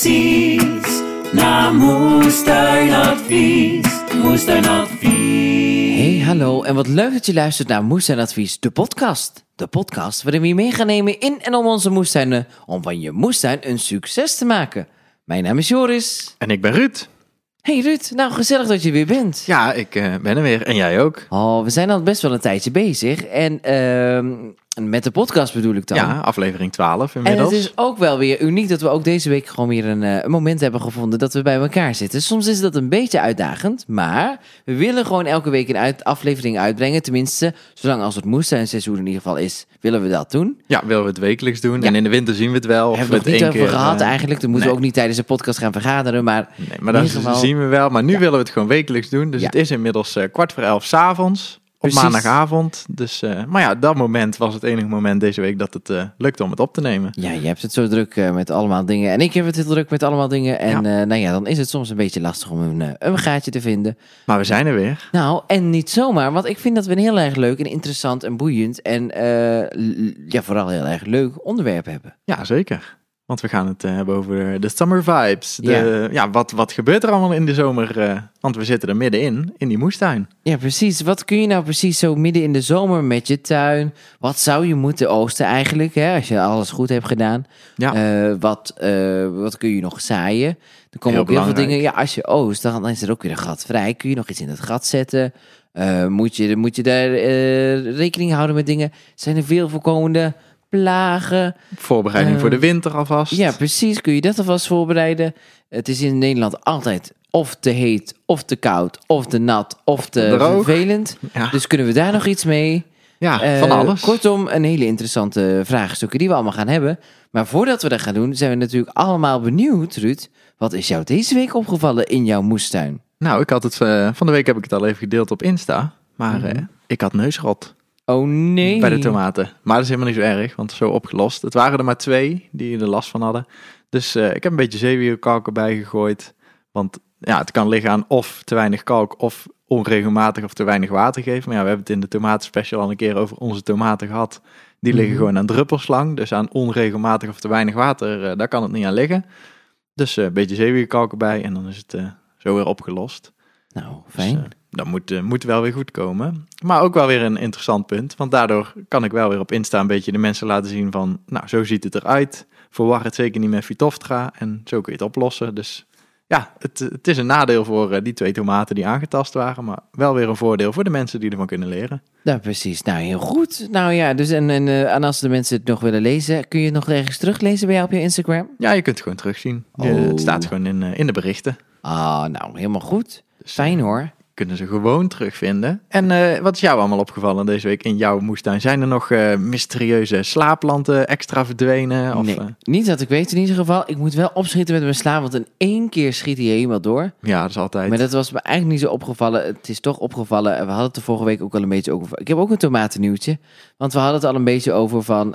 precies naar Moestuinadvies. Moestuinadvies. Hey, hallo en wat leuk dat je luistert naar Moestuin Advies, de podcast. De podcast waarin we je mee gaan nemen in en om onze moestuinen om van je moestuin een succes te maken. Mijn naam is Joris. En ik ben Ruud. Hey Ruud, nou gezellig dat je weer bent. Ja, ik eh, ben er weer. En jij ook. Oh, we zijn al best wel een tijdje bezig en ehm, met de podcast bedoel ik dan. Ja, aflevering 12 En inmiddels. het is ook wel weer uniek dat we ook deze week gewoon weer een, eh, een moment hebben gevonden dat we bij elkaar zitten. Soms is dat een beetje uitdagend, maar we willen gewoon elke week een uit, aflevering uitbrengen. Tenminste, zolang als het moestuinseizoen in ieder geval is, willen we dat doen. Ja, willen we het wekelijks doen. Ja. En in de winter zien we het wel. Hebben we het niet over keer, gehad eh, eigenlijk. Dan moeten we ook niet tijdens de podcast gaan vergaderen, maar Nee, maar dat geval- zien we wel. Maar nu willen we het gewoon wekelijks doen. Dus Ja. het is inmiddels eh, kwart voor elf s'avonds. Op maandagavond. Dus, eh, maar ja, dat moment was het enige moment deze week dat het eh, lukte om het op te nemen. Ja, je hebt het zo druk eh, met allemaal dingen. En ik heb het heel druk met allemaal dingen. En Ja. nou ja, dan is het soms een beetje lastig om een, een gaatje te vinden. Maar we zijn er weer. Nou, en niet zomaar, want ik vind dat we een heel erg leuk en interessant en boeiend en ja, vooral heel erg leuk onderwerp hebben. Ja, zeker. Want we gaan het eh, hebben over de summer vibes. De, ja. wat, wat gebeurt er allemaal in de zomer? eh, want we zitten er middenin, in die moestuin. Ja, precies. Wat kun je nou precies zo midden in de zomer met je tuin? Wat zou je moeten oosten eigenlijk, hè, als je alles goed hebt gedaan? Ja. Eh, wat, eh, wat kun je nog zaaien? Er komen Heel ook heel veel dingen. Ja, als je oost, dan dan is er ook weer een gat vrij. Kun je nog iets in het gat zetten? Eh, moet, je, moet je daar eh, rekening houden met dingen? Zijn er veel voorkomende plagen? Voorbereiding Eh, voor de winter alvast. Ja, precies. Kun je dat alvast voorbereiden? Het is in Nederland altijd of te heet, of te koud, of te nat, of te droog. vervelend. Ja. Dus kunnen we daar nog iets mee? Ja, Eh, van alles. Kortom, een hele interessante vraagstukken die we allemaal gaan hebben. Maar voordat we dat gaan doen, zijn we natuurlijk allemaal benieuwd, Ruud. Wat is jou deze week opgevallen in jouw moestuin? Nou, ik had het eh, van de week heb ik het al even gedeeld op Insta. Maar eh, ik had neusrot Oh nee. bij de tomaten. Maar dat is helemaal niet zo erg, want zo opgelost. Het waren er maar twee die er last van hadden. Dus eh, ik heb een beetje zeewierkalk erbij gegooid. Want ja, het kan liggen aan of te weinig kalk of onregelmatig of te weinig water geven. Maar ja, we hebben het in de tomatenspecial al een keer over onze tomaten gehad. Die liggen Mhm. gewoon aan druppelslang. Dus aan onregelmatig of te weinig water, eh, daar kan het niet aan liggen. Dus eh, een beetje zeewierkalk erbij en dan is het zo weer opgelost. Nou, Dus, fijn. eh, dat moet, eh, moet wel weer goed komen. Maar ook wel weer een interessant punt. Want daardoor kan ik wel weer op Insta een beetje de mensen laten zien van... Nou, zo ziet het eruit. Verwar het zeker niet met Vitoftra. En zo kun je het oplossen. Dus ja, het, het is een nadeel voor eh, die twee tomaten die aangetast waren. Maar wel weer een voordeel voor de mensen die ervan kunnen leren. Nou, precies. Nou, heel goed. Nou ja, dus en, en, eh, en als de mensen het nog willen lezen, kun je het nog ergens teruglezen bij jou op je Instagram? Ja, je kunt het gewoon terugzien. Je- Oh. Het staat gewoon in, in de berichten. Ah, nou, helemaal goed. Dus, Fijn hoor. Kunnen ze gewoon terugvinden. En eh, wat is jou allemaal opgevallen deze week in jouw moestuin? Zijn er nog eh, mysterieuze slaapplanten extra verdwenen? Of, nee, eh, niet dat ik weet in ieder geval. Ik moet wel opschieten met mijn sla, want in één keer schiet hij helemaal door. ja, dat is altijd. Maar dat was me eigenlijk niet zo opgevallen. Het is toch opgevallen. en We hadden het er vorige week ook al een beetje over. Ik heb ook een tomatennieuwtje. Want we hadden het al een beetje over van...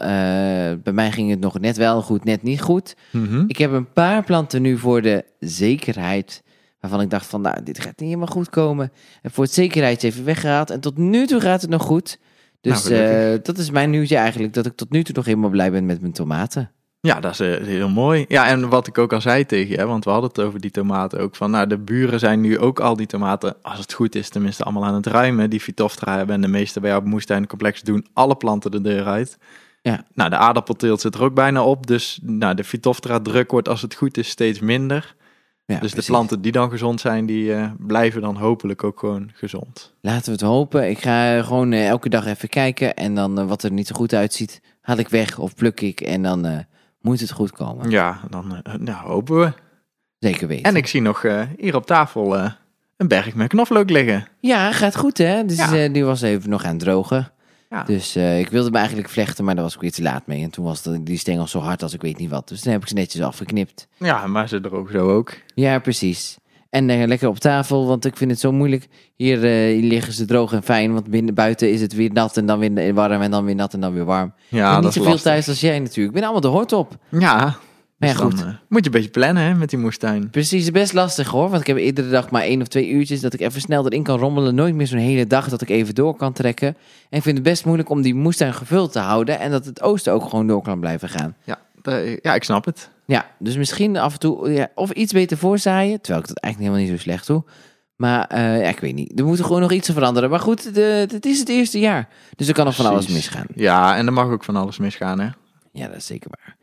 bij mij ging het nog net wel goed, net niet goed. Mhm. Ik heb een paar planten nu voor de zekerheid. Waarvan ik dacht van, nou, dit gaat niet helemaal goed komen. En voor het zekerheid even weggehaald. En tot nu toe gaat het nog goed. Dus Nou, eh, dat is mijn nieuwtje eigenlijk. Dat ik tot nu toe nog helemaal blij ben met mijn tomaten. Ja, dat is eh, heel mooi. Ja, en wat ik ook al zei tegen je, want we hadden het over die tomaten ook. Van, nou, de buren zijn nu ook al die tomaten, als het goed is, tenminste allemaal aan het ruimen. Die Vitoftra hebben en de meeste bij jou op moestuincomplex doen alle planten de deur uit. Ja. Nou, de aardappelteelt zit er ook bijna op. Dus nou, de Vitoftra druk wordt als het goed is steeds minder. Ja, dus precies. de planten die dan gezond zijn, die eh, blijven dan hopelijk ook gewoon gezond. Laten we het hopen. Ik ga gewoon eh, elke dag even kijken. En dan eh, wat er niet zo goed uitziet, haal ik weg of pluk ik. En dan moet het goed komen. Ja, dan nou, hopen we. Zeker weten. En ik zie nog hier op tafel een berg met knoflook liggen. Ja, gaat goed hè. Dus Ja. die was even nog aan het drogen. Ja. Dus eh, ik wilde hem eigenlijk vlechten, maar daar was ik weer te laat mee. En toen was de, die stengel zo hard als ik weet niet wat. Dus toen heb ik ze netjes afgeknipt. Ja, maar ze drogen zo ook. Ja, precies. En eh, lekker op tafel, want ik vind het zo moeilijk. Hier, eh, hier liggen ze droog en fijn, want binnen, buiten is het weer nat en dan weer warm en dan weer nat en dan weer warm. Ja, ik ben niet dat is zoveel lastig. thuis als jij natuurlijk. Ik ben allemaal de hort op. Ja, Maar ja, dus dan, goed. eh, moet je een beetje plannen hè, met die moestuin. Precies, best lastig hoor. Want ik heb iedere dag maar één of twee uurtjes dat ik even snel erin kan rommelen. Nooit meer zo'n hele dag dat ik even door kan trekken. En ik vind het best moeilijk om die moestuin gevuld te houden. En dat het oosten ook gewoon door kan blijven gaan. Ja, eh, ja, ik snap het. Ja, dus misschien af en toe ja, of iets beter voorzaaien. Terwijl ik dat eigenlijk helemaal niet zo slecht doe. Maar eh, ja, ik weet niet. Er moet gewoon nog iets veranderen. Maar goed, de, het is het eerste jaar. Dus er kan nog van alles misgaan. Ja, en er mag ook van alles misgaan, hè? Ja, dat is zeker waar.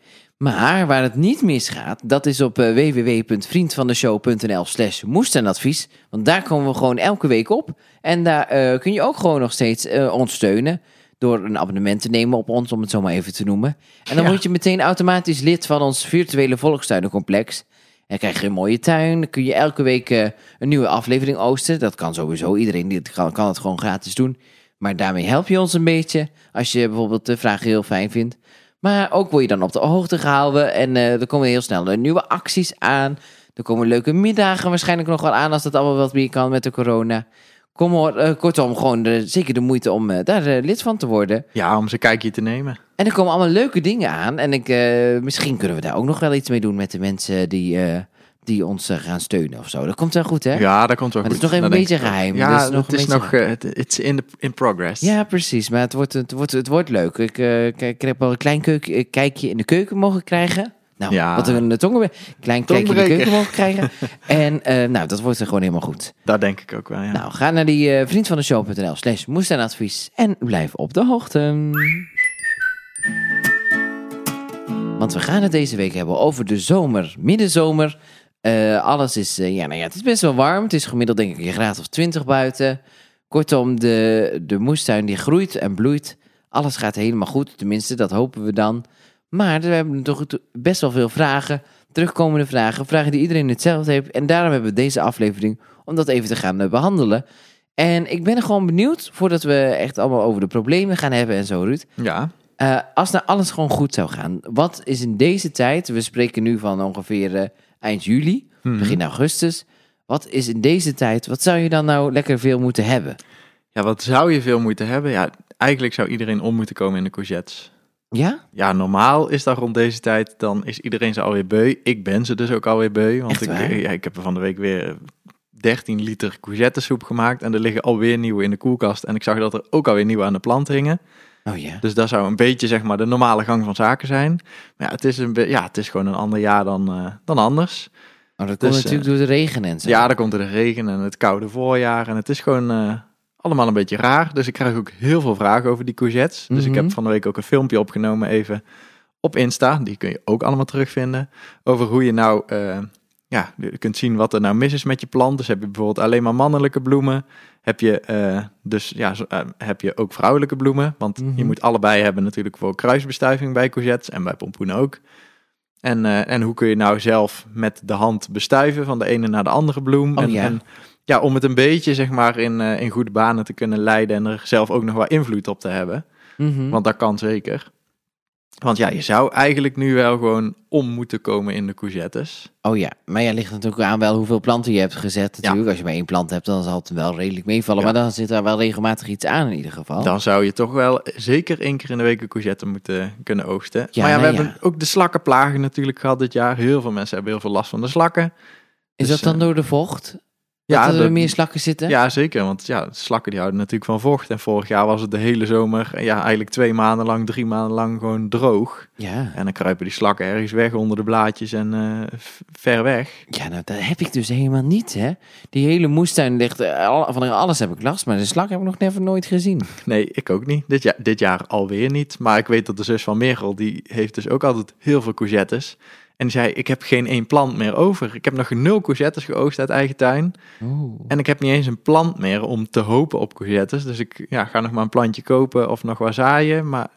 Maar waar het niet misgaat, dat is op eh, www.vriendvandeshow.nl slash moestuinadvies. Want daar komen we gewoon elke week op. En daar eh, kun je ook gewoon nog steeds eh, ons steunen. Door een abonnement te nemen op ons, om het zo maar even te noemen. En dan Ja. word je meteen automatisch lid van ons virtuele volkstuinencomplex. En krijg je een mooie tuin. Dan kun je elke week een nieuwe aflevering oosten. Dat kan sowieso. Iedereen die het kan, kan het gewoon gratis doen. Maar daarmee help je ons een beetje. Als je bijvoorbeeld de vragen heel fijn vindt. Maar ook word je dan op de hoogte gehouden. En eh, er komen heel snel eh, nieuwe acties aan. Er komen leuke middagen waarschijnlijk nog wel aan. Als dat allemaal wat meer kan met de corona. Kom hoor, eh, kortom, gewoon de, zeker de moeite om eh, daar eh, lid van te worden. Ja, om ze een kijkje te nemen. En er komen allemaal leuke dingen aan. En ik, eh, misschien kunnen we daar ook nog wel iets mee doen met de mensen die, eh, die ons eh, gaan steunen of zo. Dat komt wel goed, hè? Ja, dat komt wel Maar het goed. is nog even een beetje geheim. Ja, Dat is nog het is nog... beetje eh, it's in, the, in progress. Ja, precies. Maar het wordt, het wordt, het wordt, leuk. Ik, eh, ik, ik heb al een klein keuken, kijkje in de keuken mogen krijgen. Nou, Ja. wat een tongen. Klein kijkje in de keuken mogen krijgen. en nou, dat wordt er gewoon helemaal goed. Dat denk ik ook wel, ja. Nou, ga naar die vriend van de show.nl slash moestuinadvies en blijf op de hoogte. Want we gaan het deze week hebben over de zomer, middenzomer. Eh, alles is, eh, ja, nou ja, het is best wel warm. Het is gemiddeld denk ik een graad of 20 buiten. Kortom, de, de moestuin die groeit en bloeit. Alles gaat helemaal goed, tenminste, dat hopen we dan. Maar we hebben toch best wel veel vragen, terugkomende vragen, vragen die iedereen hetzelfde heeft. En daarom hebben we deze aflevering om dat even te gaan eh, behandelen. En ik ben er gewoon benieuwd, voordat we echt allemaal over de problemen gaan hebben en zo, Ruud. Ja, als nou alles gewoon goed zou gaan, wat is in deze tijd, we spreken nu van ongeveer eind juli, Mhm. begin augustus. Wat is in deze tijd, wat zou je dan nou lekker veel moeten hebben? ja, wat zou je veel moeten hebben? Ja, eigenlijk zou iedereen om moeten komen in de courgettes. Ja? Ja, normaal is dat rond deze tijd, dan is iedereen ze alweer beu. Ik ben ze dus ook alweer beu, want ik, ja, ik heb er van de week weer 13 liter courgettesoep gemaakt en er liggen alweer nieuwe in de koelkast. En ik zag dat er ook alweer nieuwe aan de plant hingen. Oh ja. Dus dat zou een beetje zeg maar de normale gang van zaken zijn. Maar ja, het is, een ja, het is gewoon een ander jaar dan, eh, dan anders. Maar dat komt Dus, natuurlijk door de regen en zo. Ja, dan komt er de regen en het koude voorjaar. En het is gewoon eh, allemaal een beetje raar. Dus ik krijg ook heel veel vragen over die courgettes. Dus ik Mhm. heb van de week ook een filmpje opgenomen even op Insta. Die kun je ook allemaal terugvinden. Over hoe je nou eh, ja, je kunt zien wat er nou mis is met je plant. Dus heb je bijvoorbeeld alleen maar mannelijke bloemen. Heb je, eh, dus, ja, zo- eh, heb je ook vrouwelijke bloemen. Want Mhm. je moet allebei hebben natuurlijk voor kruisbestuiving bij courgettes. En bij pompoenen ook. En, eh, en hoe kun je nou zelf met de hand bestuiven van de ene naar de andere bloem. Oh, en, ja. en ja, om het een beetje zeg maar in, in goede banen te kunnen leiden en er zelf ook nog wat invloed op te hebben. Mhm. Want dat kan zeker. Want ja, je zou eigenlijk nu wel gewoon om moeten komen in de courgettes. Oh ja, maar ja, ligt natuurlijk aan wel hoeveel planten je hebt gezet. Ja. Natuurlijk, als je maar één plant hebt, dan zal het wel redelijk meevallen. Ja. Maar dan zit daar wel regelmatig iets aan in ieder geval. Dan zou je toch wel zeker één keer in de week een courgette moeten kunnen oogsten. Ja, maar ja, we nou hebben ook de slakkenplagen natuurlijk gehad dit jaar. Heel veel mensen hebben heel veel last van de slakken. is dus, dat dan eh, door de vocht? Ja, dat er dat- meer slakken zitten? Ja, zeker. Want ja, slakken die houden natuurlijk van vocht. En vorig jaar was het de hele zomer, ja, eigenlijk twee maanden lang, drie maanden lang gewoon droog. Ja. En dan kruipen die slakken ergens weg onder de blaadjes en eh, ver weg. Ja, nou, dat heb ik dus helemaal niet, hè. Die hele moestuin ligt... eh, al- Van alles heb ik last, maar de slak heb ik nog never nooit gezien. Nee, ik ook niet. Dit jaar, dit jaar alweer niet. Maar ik weet dat de zus van Merel, die heeft dus ook altijd heel veel courgettes. En zei, ik heb geen één plant meer over. Ik heb nog nul courgettes geoogst uit eigen tuin. Oeh. En ik heb niet eens een plant meer om te hopen op courgettes. Dus ik ja, ga nog maar een plantje kopen of nog wat zaaien. Maar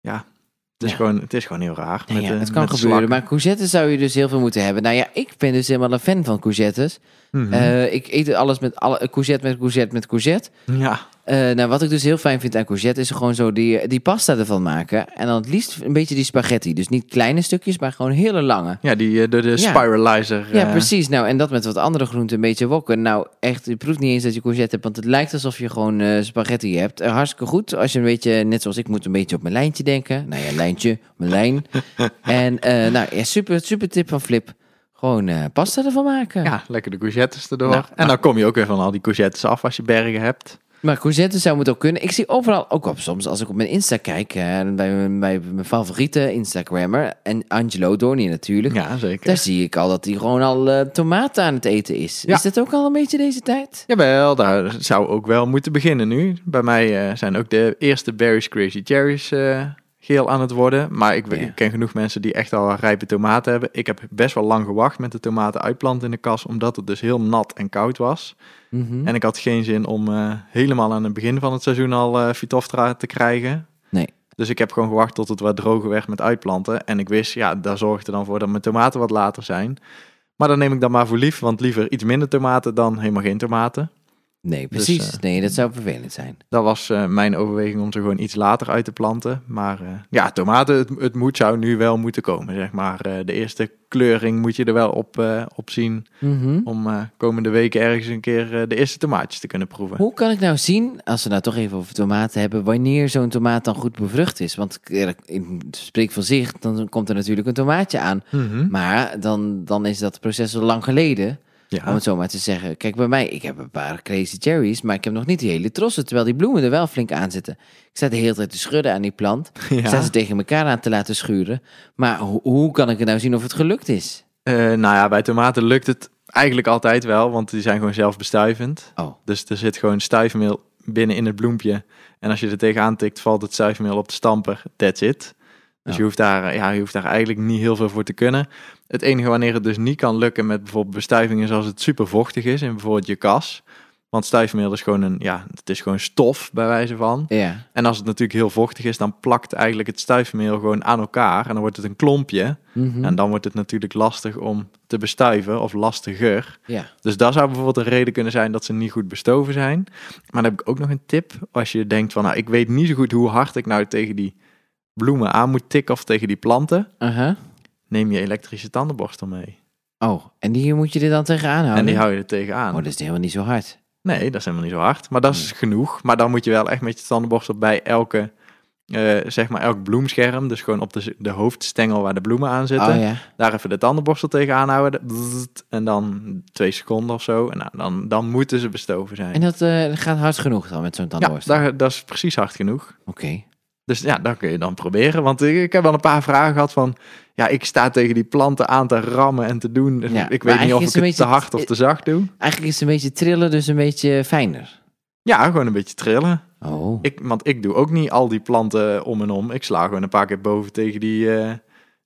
ja, het is, Ja. Gewoon, het is gewoon heel raar. Nou met, ja, het kan gebeuren, slakken. maar courgettes zou je dus heel veel moeten hebben. Nou ja, ik ben dus helemaal een fan van courgettes. Mhm. Eh, ik eet alles met alle, courgette met courgette met courgette. ja, Eh, nou, wat ik dus heel fijn vind aan courgette is gewoon zo die, die pasta ervan maken. En dan het liefst een beetje die spaghetti. Dus niet kleine stukjes, maar gewoon hele lange. ja, die, eh, de, de spiralizer. Ja, eh, precies. Nou, en dat met wat andere groenten een beetje wokken. Nou, echt, je proeft niet eens dat je courgette hebt, want het lijkt alsof je gewoon spaghetti hebt. Hartstikke goed. Als je een beetje, net zoals ik, moet een beetje op mijn lijntje denken. Nou ja, lijntje, mijn lijn. en nou, ja, super, super tip van Flip. Gewoon eh, pasta ervan maken. Ja, lekker de courgettes erdoor. Nou, en dan kom je ook weer van al die courgettes af als je bergen hebt. Maar courgette zou het ook kunnen. Ik zie overal, ook op soms, als ik op mijn Insta kijk, eh, bij, mijn- bij mijn favoriete Instagrammer, en Angelo Dorni natuurlijk, Ja, zeker. daar zie ik al dat hij gewoon al eh, tomaten aan het eten is. Ja. Is dat ook al een beetje deze tijd? Jawel, daar zou ook wel moeten beginnen nu. Bij mij eh, zijn ook de eerste Berries Crazy Cherries eh, geel aan het worden. Maar ik, Ja. ik ken genoeg mensen die echt al rijpe tomaten hebben. Ik heb best wel lang gewacht met de tomaten uitplanten in de kas, omdat het dus heel nat en koud was. Mhm. En ik had geen zin om eh, helemaal aan het begin van het seizoen al eh Phytophthora te krijgen. Nee. Dus ik heb gewoon gewacht tot het wat droger werd met uitplanten. En ik wist, ja, daar zorgt er dan voor dat mijn tomaten wat later zijn. Maar dan neem ik dat maar voor lief, want liever iets minder tomaten dan helemaal geen tomaten. Nee, Dus, precies. nee, dat zou vervelend zijn. Dat was eh, mijn overweging om ze gewoon iets later uit te planten. Maar eh, ja, tomaten, het, het moet, zou nu wel moeten komen, zeg maar. Eh, de eerste kleuring moet je er wel op, op zien Mhm. om komende weken ergens een keer de eerste tomaatjes te kunnen proeven. Hoe kan ik nou zien, als we nou toch even over tomaten hebben, wanneer zo'n tomaat dan goed bevrucht is? Want in spreek van zich, dan komt er natuurlijk een tomaatje aan. Mhm. Maar dan, dan is dat proces al lang geleden, om Ja. het zo maar te zeggen. Kijk, bij mij, ik heb een paar crazy cherries, maar ik heb nog niet die hele trossen, terwijl die bloemen er wel flink aan zitten. Ik sta de hele tijd te schudden aan die plant. Ik sta ze tegen elkaar aan te laten schuren. Maar ho- hoe kan ik er nou zien of het gelukt is? Eh, nou ja, bij tomaten lukt het eigenlijk altijd wel, want die zijn gewoon zelfbestuivend. Oh, Dus er zit gewoon stuifmeel binnen in het bloempje. En als je er tegenaan tikt, valt het stuifmeel op de stamper. That's it. Dus je, hoeft daar, eh, ja, je hoeft daar eigenlijk niet heel veel voor te kunnen. Het enige wanneer het dus niet kan lukken met bijvoorbeeld bestuivingen zoals het super vochtig is in bijvoorbeeld je kas. Want stuifmeel is gewoon een, ja, het is gewoon stof bij wijze van. ja. En als het natuurlijk heel vochtig is, dan plakt eigenlijk het stuifmeel gewoon aan elkaar. En dan wordt het een klompje. Mhm. En dan wordt het natuurlijk lastig om te bestuiven of lastiger. ja. Dus dat zou bijvoorbeeld een reden kunnen zijn dat ze niet goed bestoven zijn. Maar dan heb ik ook nog een tip. Als je denkt van, nou, ik weet niet zo goed hoe hard ik nou tegen die bloemen aan moet tikken of tegen die planten. Neem je elektrische tandenborstel mee. Oh, en die moet je er dan tegenaan houden? En die hou je er tegenaan. Oh, dat is helemaal niet zo hard. Nee, dat is helemaal niet zo hard. Maar dat is genoeg. Maar dan moet je wel echt met je tandenborstel bij elke, eh, zeg maar elk bloemscherm. Dus gewoon op de, de hoofdstengel waar de bloemen aan zitten. Oh ja. Daar even de tandenborstel tegenaan houden. En dan twee seconden of zo. En nou, dan, dan moeten ze bestoven zijn. En dat eh, gaat hard genoeg dan met zo'n Ja, tandenborstel? daar, dat is precies hard genoeg. Oké. Dus ja, dat kun je dan proberen. Want ik, heb wel een paar vragen gehad van... Ja, ik sta tegen die planten aan te rammen en te doen. Dus Ja, ik weet niet of ik het te hard of te zacht doe. Eigenlijk is het een beetje trillen, dus een beetje fijner. Ja, gewoon een beetje trillen. Oh. Ik, want ik doe ook niet al die planten om en om. Ik sla gewoon een paar keer boven tegen die, eh,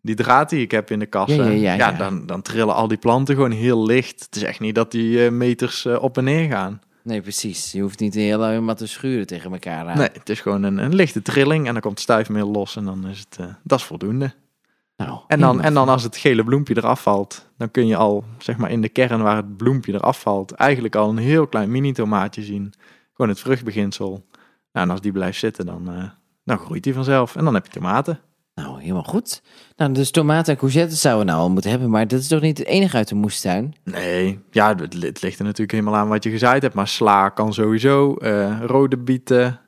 die draad die ik heb in de kast. Ja, ja, En ja, ja. Dan, dan trillen al die planten gewoon heel licht. Het is echt niet dat die eh, meters eh, op en neer gaan. Nee, precies. Je hoeft niet heel helemaal te schuren tegen elkaar aan. Nee, het is gewoon een, een lichte trilling en dan komt stuifmeel los en dan is het, eh, dat is voldoende. Nou, En dan, en dan als het gele bloempje eraf valt, dan kun je al, zeg maar in de kern waar het bloempje eraf valt, eigenlijk al een heel klein mini-tomaatje zien. Gewoon het vruchtbeginsel. Nou, en als die blijft zitten, dan, eh, dan groeit die vanzelf. En dan heb je tomaten. Nou, helemaal goed. Nou, dus tomaten en courgettes zouden we nou al moeten hebben, maar dat is toch niet het enige uit de moestuin? Nee, ja, het ligt er natuurlijk helemaal aan wat je gezaaid hebt. Maar sla kan sowieso, eh, rode bieten,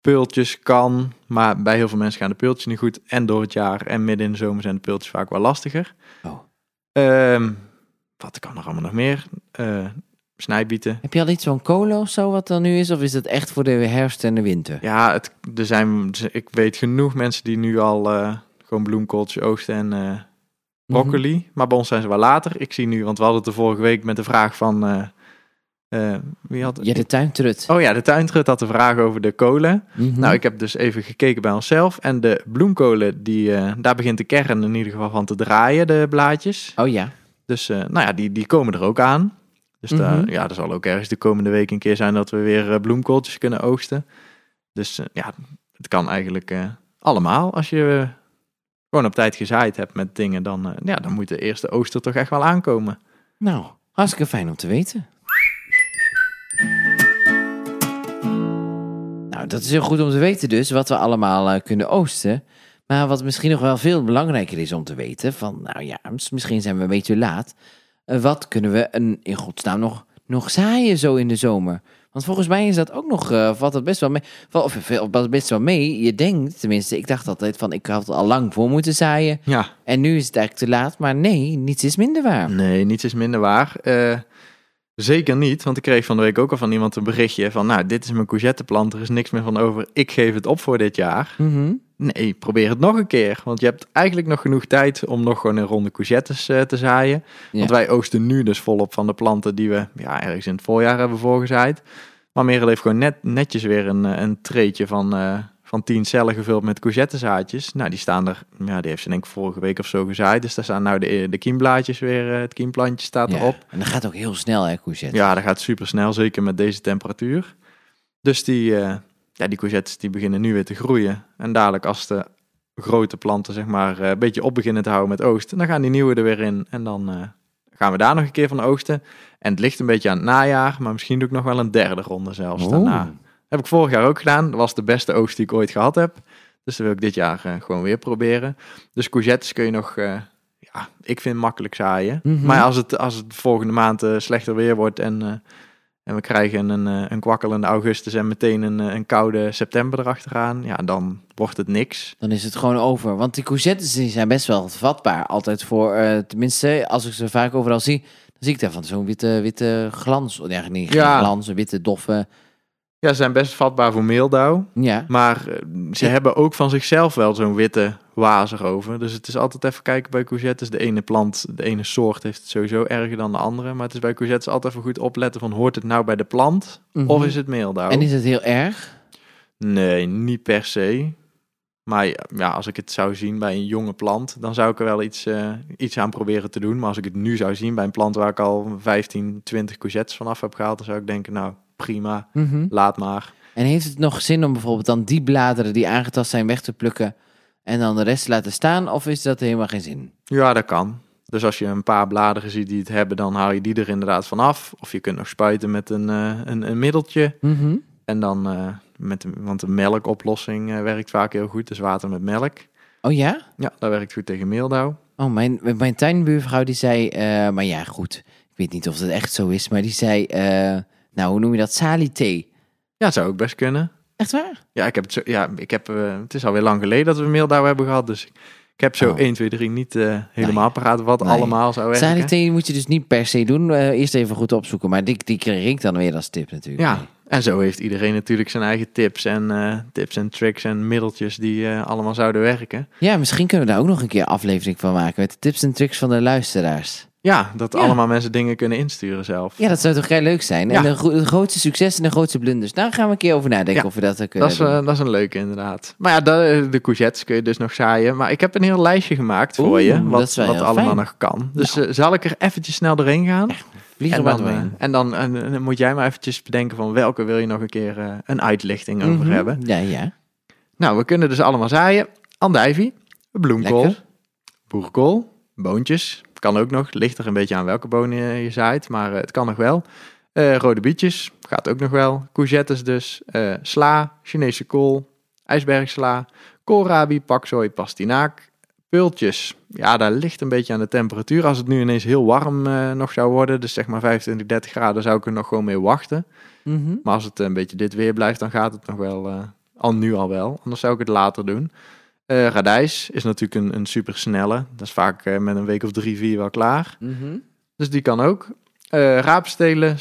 peultjes kan. Maar bij heel veel mensen gaan de peultjes niet goed. En door het jaar en midden in de zomer zijn de peultjes vaak wel lastiger. Oh. Ehm, wat kan er allemaal nog meer? Eh, snijbieten. Heb je al iets van kolen of zo wat er nu is? Of is dat echt voor de herfst en de winter? Ja, het, er zijn, ik weet genoeg mensen die nu al eh, gewoon bloemkooltjes oogsten en eh, broccoli. Maar bij ons zijn ze wel later. Ik zie nu, want we hadden het de vorige week met de vraag van... eh, wie had Ja, de tuintrut. Oh ja, de tuintrut had de vraag over de kolen. Mhm. Nou, ik heb dus even gekeken bij onszelf. En de bloemkolen, die, daar begint de kern in ieder geval van te draaien, de blaadjes. Oh ja. Dus nou ja, die, die komen er ook aan. Dus daar, Mhm. ja, er zal ook ergens de komende week een keer zijn dat we weer eh, bloemkooltjes kunnen oogsten. Dus eh, ja, het kan eigenlijk eh, allemaal. Als je gewoon op tijd gezaaid hebt met dingen, dan, ja, dan moet de eerste oogst er toch echt wel aankomen. Nou, hartstikke fijn om te weten. Nou, dat is heel goed om te weten dus, wat we allemaal kunnen oosten. Maar wat misschien nog wel veel belangrijker is om te weten, van nou ja, mis- misschien zijn we een beetje laat. Eh, wat kunnen we een, in godsnaam nog, nog zaaien zo in de zomer? Want volgens mij is dat ook nog, eh valt het best wel mee. Of valt best wel mee. Je denkt, tenminste, ik dacht altijd van, ik had het al lang voor moeten zaaien. Ja, En nu is het eigenlijk te laat. Maar nee, niets is minder waar. Nee, niets is minder waar. Eh, Zeker niet, want ik kreeg van de week ook al van iemand een berichtje van... nou, dit is mijn courgetteplant, er is niks meer van over, ik geef het op voor dit jaar. Mhm. Nee, probeer het nog een keer. Want je hebt eigenlijk nog genoeg tijd om nog gewoon een ronde courgettes eh, te zaaien. Ja. Want wij oogsten nu dus volop van de planten die we ja, ergens in het voorjaar hebben voorgezaaid. Maar Merel heeft gewoon net, netjes weer een, eh, een treetje van, eh, van 10 cellen gevuld met courgettezaadjes. Nou, die staan er, ja, die heeft ze denk ik vorige week of zo gezaaid. Dus daar staan nou de, de kiemblaadjes weer, het kiemplantje staat Ja. erop. En dat gaat ook heel snel, hè, courgette. Ja, dat gaat super snel, zeker met deze temperatuur. Dus die, ja, die courgettes die beginnen nu weer te groeien. En dadelijk als de grote planten zeg maar eh, een beetje op beginnen te houden met oogsten, dan gaan die nieuwe er weer in. En dan eh, gaan we daar nog een keer van oogsten. En het ligt een beetje aan het najaar, maar misschien doe ik nog wel een derde ronde zelfs daarna. Heb ik vorig jaar ook gedaan. Dat was de beste oogst die ik ooit gehad heb. Dus dat wil ik dit jaar eh, gewoon weer proberen. Dus courgettes kun je nog, ja, ik vind makkelijk zaaien. Mhm. Maar als het, als het volgende maand slechter weer wordt en, en we krijgen een, eh, een kwakkelende augustus en meteen een, eh, een koude september erachteraan, ja, dan wordt het niks. Dan is het gewoon over. Want die courgettes die zijn best wel vatbaar. Altijd voor, eh, tenminste, als ik ze vaak overal zie, dan zie ik daarvan zo'n witte, witte glans. Ja, niet Ja. glans, een witte doffe. Ja, ze zijn best vatbaar voor meeldauw. Ja. Maar eh, ze hebben ook van zichzelf wel zo'n witte waas erover. Dus het is altijd even kijken bij courgettes. De ene plant, de ene soort heeft het sowieso erger dan de andere. Maar het is bij courgettes altijd even goed opletten van hoort het nou bij de plant Mhm. of is het meeldauw? En is het heel erg? Nee, niet per se. Maar ja, ja, als ik het zou zien bij een jonge plant, dan zou ik er wel iets, eh, iets aan proberen te doen. Maar als ik het nu zou zien bij een plant waar ik al 15, 20 courgettes vanaf heb gehaald, dan zou ik denken, nou prima, Mhm. laat maar. En heeft het nog zin om bijvoorbeeld dan die bladeren die aangetast zijn weg te plukken en dan de rest te laten staan? Of is dat helemaal geen zin? Ja, dat kan. Dus als je een paar bladeren ziet die het hebben, dan haal je die er inderdaad vanaf. Of je kunt nog spuiten met een, eh, een, een middeltje. Mhm. En dan, eh, met, een- want een melkoplossing eh, werkt vaak heel goed. Dus water met melk. Oh ja? Ja, dat werkt goed tegen meeldauw. Oh, mijn, mijn tuinbuurvrouw die zei, maar ja goed, ik weet niet of dat echt zo is, maar die zei, nou hoe noem je dat, sali-thee. Ja, zou ook best kunnen. Echt waar? Ja, ik heb het zo, ja, ik heb, eh, het is alweer lang geleden dat we meeldauw hebben gehad. Dus ik heb zo Oh. 1, 2, 3 niet eh, helemaal Nee. paraat wat Nee. allemaal zou werken. Sali-thee moet je dus niet per se doen, Eh, eerst even goed opzoeken, maar die, die kreeg ik dan weer als tip natuurlijk. Ja, en zo heeft iedereen natuurlijk zijn eigen tips en tips en tricks en middeltjes die allemaal zouden werken. Ja, misschien kunnen we daar ook nog een keer aflevering van maken met de tips en tricks van de luisteraars. Ja, dat Ja. allemaal mensen dingen kunnen insturen zelf. Ja, dat zou toch heel leuk zijn? En de, gro- de grootste succes en de grootste blunders. Daar gaan we een keer over nadenken Ja, of we dat kunnen Dat is, eh, dat is een leuke inderdaad. Maar ja, de, de courgettes kun je dus nog zaaien. Maar ik heb een heel lijstje gemaakt voor je. Wat, wat allemaal fijn. nog kan. Dus eh, zal ik er eventjes snel doorheen gaan? En dan, eh, en dan, en, dan moet jij maar eventjes bedenken van welke wil je nog een keer een uitlichting over Mhm. hebben. Ja, ja. Nou, we kunnen dus allemaal zaaien. Andijvie, bloemkool, Lekker. boerenkool, boontjes. Kan ook nog, ligt er een beetje aan welke bonen je, zaait, maar eh, het kan nog wel. Eh, rode bietjes, gaat ook nog wel. Courgettes dus, eh, sla, Chinese kool, ijsbergsla, koolrabi, paksoi, pastinaak, peultjes. Ja, daar ligt een beetje aan de temperatuur. Als het nu ineens heel warm nog zou worden, dus zeg maar 25, 30 graden, zou ik er nog gewoon mee wachten. Mhm. Maar als het een beetje dit weer blijft, dan gaat het nog wel, al nu al wel. Anders zou ik het later doen. Eh radijs is natuurlijk een, een super snelle. Dat is vaak eh, met een week of drie, vier wel klaar. Mhm. Dus die kan ook. Eh raapstelen,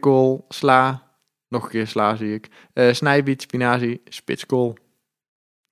kool, sla. Nog een keer sla zie ik. Eh snijbiet, spinazie, spitskool.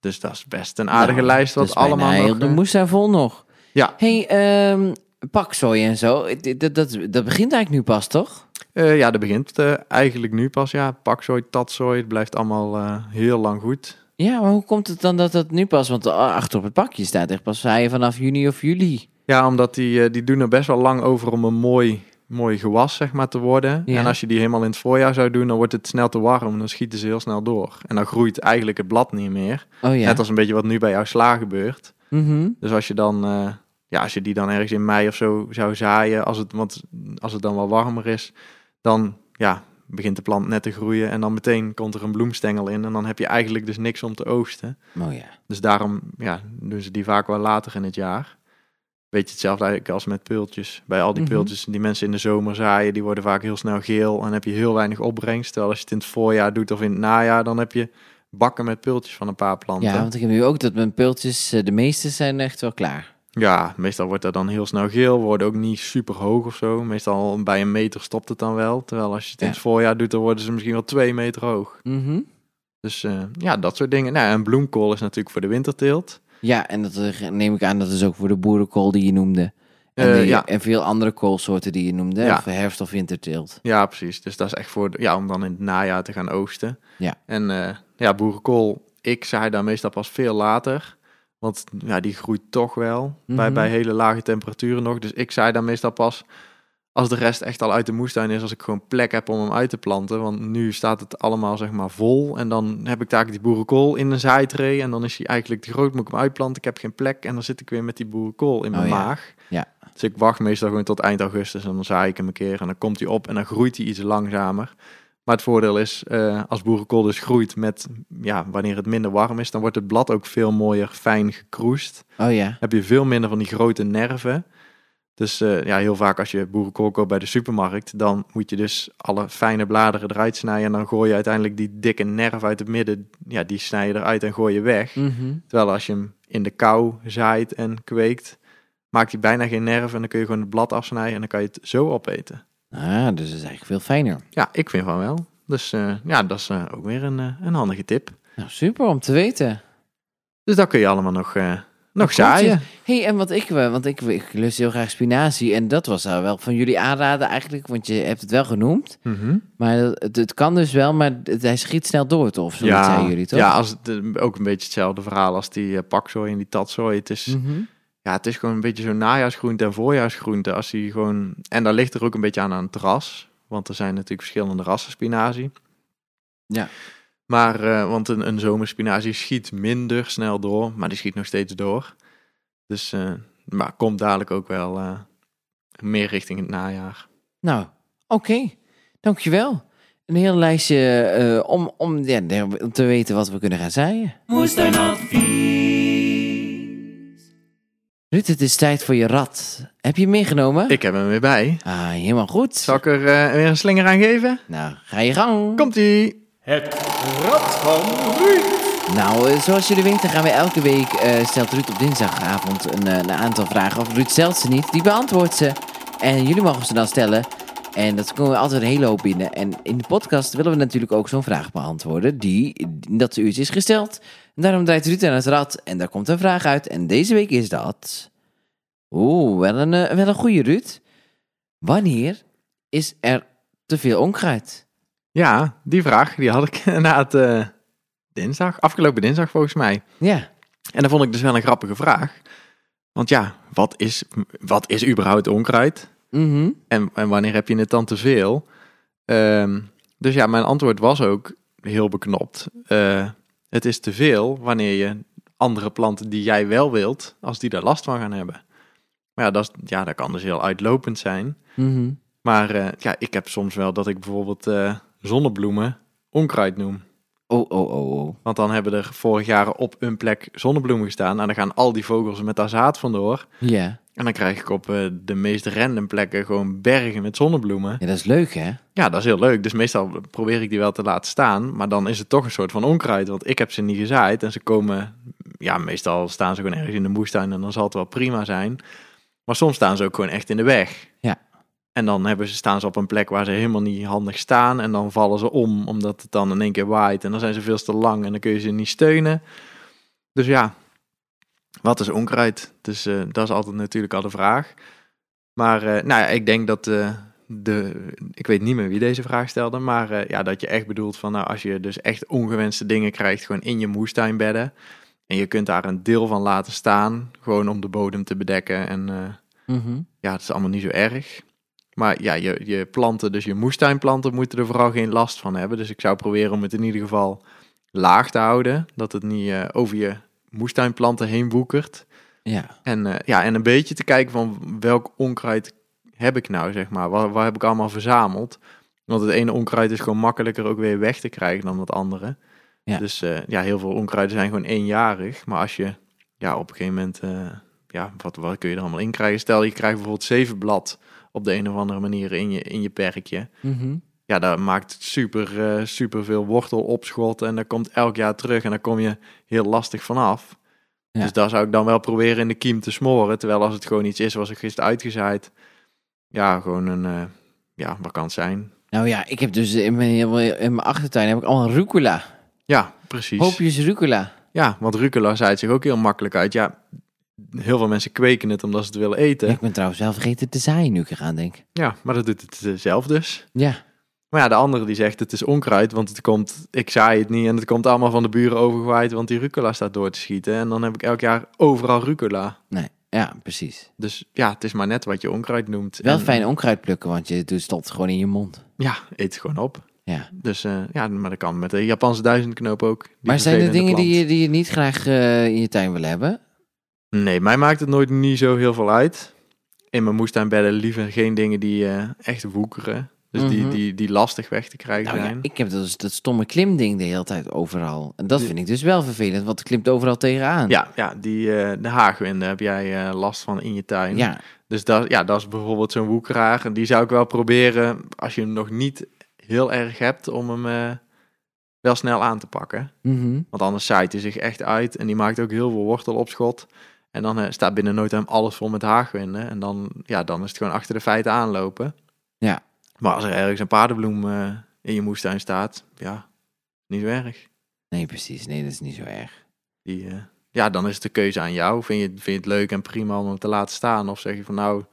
Dus dat is best een aardige Nou, lijst wat allemaal heel nog... de eh, moes daar vol nog. Ja. hey, ehm paksoi en zo, dat, dat, dat, begint eigenlijk nu pas, toch? ja, dat begint eigenlijk nu pas. Ja, paksoi, tatsoi, het blijft allemaal heel lang goed. Ja, maar hoe komt het dan dat dat nu pas? Want ah, achter op het pakje staat echt pas zaaien vanaf juni of juli. Ja, omdat die, eh, die doen er best wel lang over om een mooi, mooi gewas zeg maar, te worden. Ja. En als je die helemaal in het voorjaar zou doen, dan wordt het snel te warm. Dan schieten ze heel snel door. En dan groeit eigenlijk het blad niet meer. Oh ja. Net als een beetje wat nu bij jouw sla gebeurt. Mhm. Dus als je dan, eh, ja, als je die dan ergens in mei of zo zou zaaien, als het, want als het dan wel warmer is, dan ja, begint de plant net te groeien en dan meteen komt er een bloemstengel in en dan heb je eigenlijk dus niks om te oogsten. Oh ja. Dus daarom ja, doen ze die vaak wel later in het jaar. Weet je hetzelfde eigenlijk als met peultjes. Bij al die Mhm. peultjes die mensen in de zomer zaaien, die worden vaak heel snel geel en dan heb je heel weinig opbrengst. Terwijl als je het in het voorjaar doet of in het najaar, dan heb je bakken met peultjes van een paar planten. Ja, want ik heb nu ook dat mijn peultjes, eh, de meeste zijn echt wel klaar. Ja, meestal wordt dat dan heel snel geel. Worden ook niet super hoog of zo. Meestal bij een meter stopt het dan wel. Terwijl als je het in het voorjaar doet, dan worden ze misschien wel twee meter hoog. Mhm. Dus eh, ja, dat soort dingen. Nou, en bloemkool is natuurlijk voor de winterteelt. Ja, en dat neem ik aan, dat is ook voor de boerenkool die je noemde. En, Eh, ja. en veel andere koolsoorten die je noemde. Ja. Of herfst- of winterteelt. Ja, precies. Dus dat is echt voor, ja, om dan in het najaar te gaan oogsten. Ja. En eh, ja, boerenkool, ik zaai daar meestal pas veel later. Want ja, die groeit toch wel bij, Mhm. bij hele lage temperaturen nog. Dus ik zaai daar meestal pas als de rest echt al uit de moestuin is. Als ik gewoon plek heb om hem uit te planten. Want nu staat het allemaal zeg maar vol. En dan heb ik daar die boerenkool in een zaaitree. En dan is hij eigenlijk te groot, moet ik hem uitplanten. Ik heb geen plek. En dan zit ik weer met die boerenkool in mijn Oh ja. maag. Ja. Dus ik wacht meestal gewoon tot eind augustus. En dan zaai ik hem een keer. En dan komt hij op. En dan groeit hij iets langzamer. Maar het voordeel is, eh, als boerenkool dus groeit met, ja, wanneer het minder warm is, dan wordt het blad ook veel mooier fijn gekroest. Oh ja. Heb je veel minder van die grote nerven. Dus eh, ja, heel vaak als je boerenkool koopt bij de supermarkt, dan moet je dus alle fijne bladeren eruit snijden. En dan gooi je uiteindelijk die dikke nerf uit het midden, ja, die snij je eruit en gooi je weg. Mhm. Terwijl als je hem in de kou zaait en kweekt, maakt hij bijna geen nerven. En dan kun je gewoon het blad afsnijden en dan kan je het zo opeten. Ah, dus dat is eigenlijk veel fijner. Ja, ik vind van wel. Dus eh, ja, dat is eh, ook weer een, eh, een handige tip. Nou, super om te weten. Dus dat kun je allemaal nog, nog zaaien. hey, en wat ik, want ik, ik lust heel graag spinazie. En dat was nou wel van jullie aanraden eigenlijk, want je hebt het wel genoemd. Mhm. Maar het, het kan dus wel, maar het, hij schiet snel door, toch? Of zo zeiden jullie, toch? Ja, als het, ook een beetje hetzelfde verhaal als die pakzooi en die tatzooi. Het is, Mhm. Ja, het is gewoon een beetje zo'n najaarsgroente en voorjaarsgroente. Als die gewoon, en daar ligt er ook een beetje aan aan het ras. Want er zijn natuurlijk verschillende rassen spinazie. Ja. Maar, eh, want een, een zomerspinazie schiet minder snel door, maar die schiet nog steeds door. Dus, eh, maar komt dadelijk ook wel eh, meer richting het najaar. Nou, oké. Dankjewel. Een heel lijstje eh, om, om, ja, om te weten wat we kunnen gaan zaaien. Moestuinadvies. Ruud, het is tijd voor je rad. Heb je hem meegenomen? Ik heb hem weer bij. Ah, helemaal goed. Zal ik er eh, weer een slinger aan geven? Nou, ga je gang. Komt-ie! Het rad van Ruud. Nou, eh, zoals jullie weten gaan we elke week, eh, stelt Ruud op dinsdagavond een, eh, een aantal vragen. Of Ruud stelt ze niet, die beantwoordt ze. En jullie mogen ze dan stellen. En dat komen we altijd een hele hoop binnen. En in de podcast willen we natuurlijk ook zo'n vraag beantwoorden die in dat uurtje is gesteld. En daarom draait Ruud aan het rad en daar komt een vraag uit. En deze week is dat... Oeh, wel een, eh, wel een goede Ruud. Wanneer is er te veel onkruid? Ja, die vraag die had ik inderdaad eh dinsdag, afgelopen dinsdag volgens mij. Ja, En dat vond ik dus wel een grappige vraag. Want ja, wat is, wat is überhaupt onkruid? mhm. En, en wanneer heb je het dan te veel? Ehm, dus ja, mijn antwoord was ook heel beknopt. Eh, het is te veel wanneer je andere planten die jij wel wilt, als die daar last van gaan hebben. Maar ja, dat, is, ja, dat kan dus heel uitlopend zijn. Mhm. Maar eh, ja, ik heb soms wel dat ik bijvoorbeeld eh, zonnebloemen onkruid noem. Oh, oh, oh, oh. Want dan hebben er vorig jaar op een plek zonnebloemen gestaan. En dan gaan al die vogels met daar zaad vandoor. Ja. En dan krijg ik op eh, de meest random plekken gewoon bergen met zonnebloemen. ja, dat is leuk, hè? Ja, dat is heel leuk. Dus meestal probeer ik die wel te laten staan. Maar dan is het toch een soort van onkruid. Want ik heb ze niet gezaaid. En ze komen... Ja, meestal staan ze gewoon ergens in de moestuin. En dan zal het wel prima zijn. Maar soms staan ze ook gewoon echt in de weg. Ja. En dan hebben ze, staan ze op een plek waar ze helemaal niet handig staan. En dan vallen ze om, omdat het dan in één keer waait. En dan zijn ze veel te lang en dan kun je ze niet steunen. Dus ja, wat is onkruid? Dus eh, dat is altijd natuurlijk al de vraag. Maar eh, nou ja, ik denk dat eh, de... Ik weet niet meer wie deze vraag stelde, maar ja, dat je echt bedoelt van... Nou, als je dus echt ongewenste dingen krijgt gewoon in je moestuinbedden... en je kunt daar een deel van laten staan, gewoon om de bodem te bedekken en... Mhm. ja, het is allemaal niet zo erg. Maar ja, je, je planten, dus je moestuinplanten, moeten er vooral geen last van hebben. Dus ik zou proberen om het in ieder geval laag te houden. Dat het niet over je moestuinplanten heen woekert. Ja. En, eh, ja, en een beetje te kijken van welk onkruid heb ik nou, zeg maar. Waar, waar heb ik allemaal verzameld? Want het ene onkruid is gewoon makkelijker ook weer weg te krijgen dan het andere. Ja. Dus eh, ja, heel veel onkruiden zijn gewoon eenjarig. Maar als je ja, op een gegeven moment... eh, ja, wat, wat kun je er allemaal in krijgen? Stel, je krijgt bijvoorbeeld zeven blad op de een of andere manier in je, in je perkje. Mhm. Ja, dat maakt super, eh, super veel wortel opschot en dat komt elk jaar terug en daar kom je heel lastig vanaf. Ja. Dus daar zou ik dan wel proberen in de kiem te smoren. Terwijl als het gewoon iets is, was ik gisteren uitgezaaid. Ja, gewoon een, eh, ja, wat kan het zijn? Nou ja, ik heb dus in mijn, in mijn achtertuin heb ik allemaal rucola. Ja, precies. Hoopjes rucola. Ja, want rucola zaait zich ook heel makkelijk uit. Ja, heel veel mensen kweken het omdat ze het willen eten. Ja, Ja, ik ben trouwens zelf vergeten te zaaien nu ik eraan denk. maar dat doet het zelf dus. Ja. Maar ja, de andere die zegt het is onkruid, want het komt, ik zaai het niet en het komt allemaal van de buren overgewaaid, want die rucola staat door te schieten. En dan heb ik elk jaar overal rucola. Nee, ja, precies. Dus ja, het is maar net wat je onkruid noemt. Wel En, fijn onkruid plukken, want je doet het gewoon in je mond. Ja, eet het gewoon op. Ja. Dus eh, ja, maar dat kan met de Japanse duizendknoop ook. Maar zijn er dingen die je, die je niet graag eh, in je tuin wil hebben? Nee, mij maakt het nooit niet zo heel veel uit. In mijn moestuinbedden liever geen dingen die eh, echt woekeren. Dus die, Mhm. die, die lastig weg te krijgen Nou ja, zijn. ik heb dus dat stomme klimding de hele tijd overal. En dat Die- vind ik dus wel vervelend, want het klimt overal tegenaan. Ja, ja die, eh, de haagwinden heb jij eh, last van in je tuin. Ja, Dus dat, ja, dat is bijvoorbeeld zo'n woekeraar. En die zou ik wel proberen, als je hem nog niet heel erg hebt, om hem eh, wel snel aan te pakken. mhm. Want anders zaait hij zich echt uit en die maakt ook heel veel wortel op schot. En dan staat binnen nooit time alles vol met haagwinden. En dan, ja, dan is het gewoon achter de feiten aanlopen. Ja. Maar als er ergens een paardenbloem eh, in je moestuin staat, ja, niet zo erg. nee precies. Nee, dat is niet zo erg. Die, eh, ja, dan is het de keuze aan jou. Vind je, vind je het leuk en prima om hem te laten staan? Of zeg je van nou,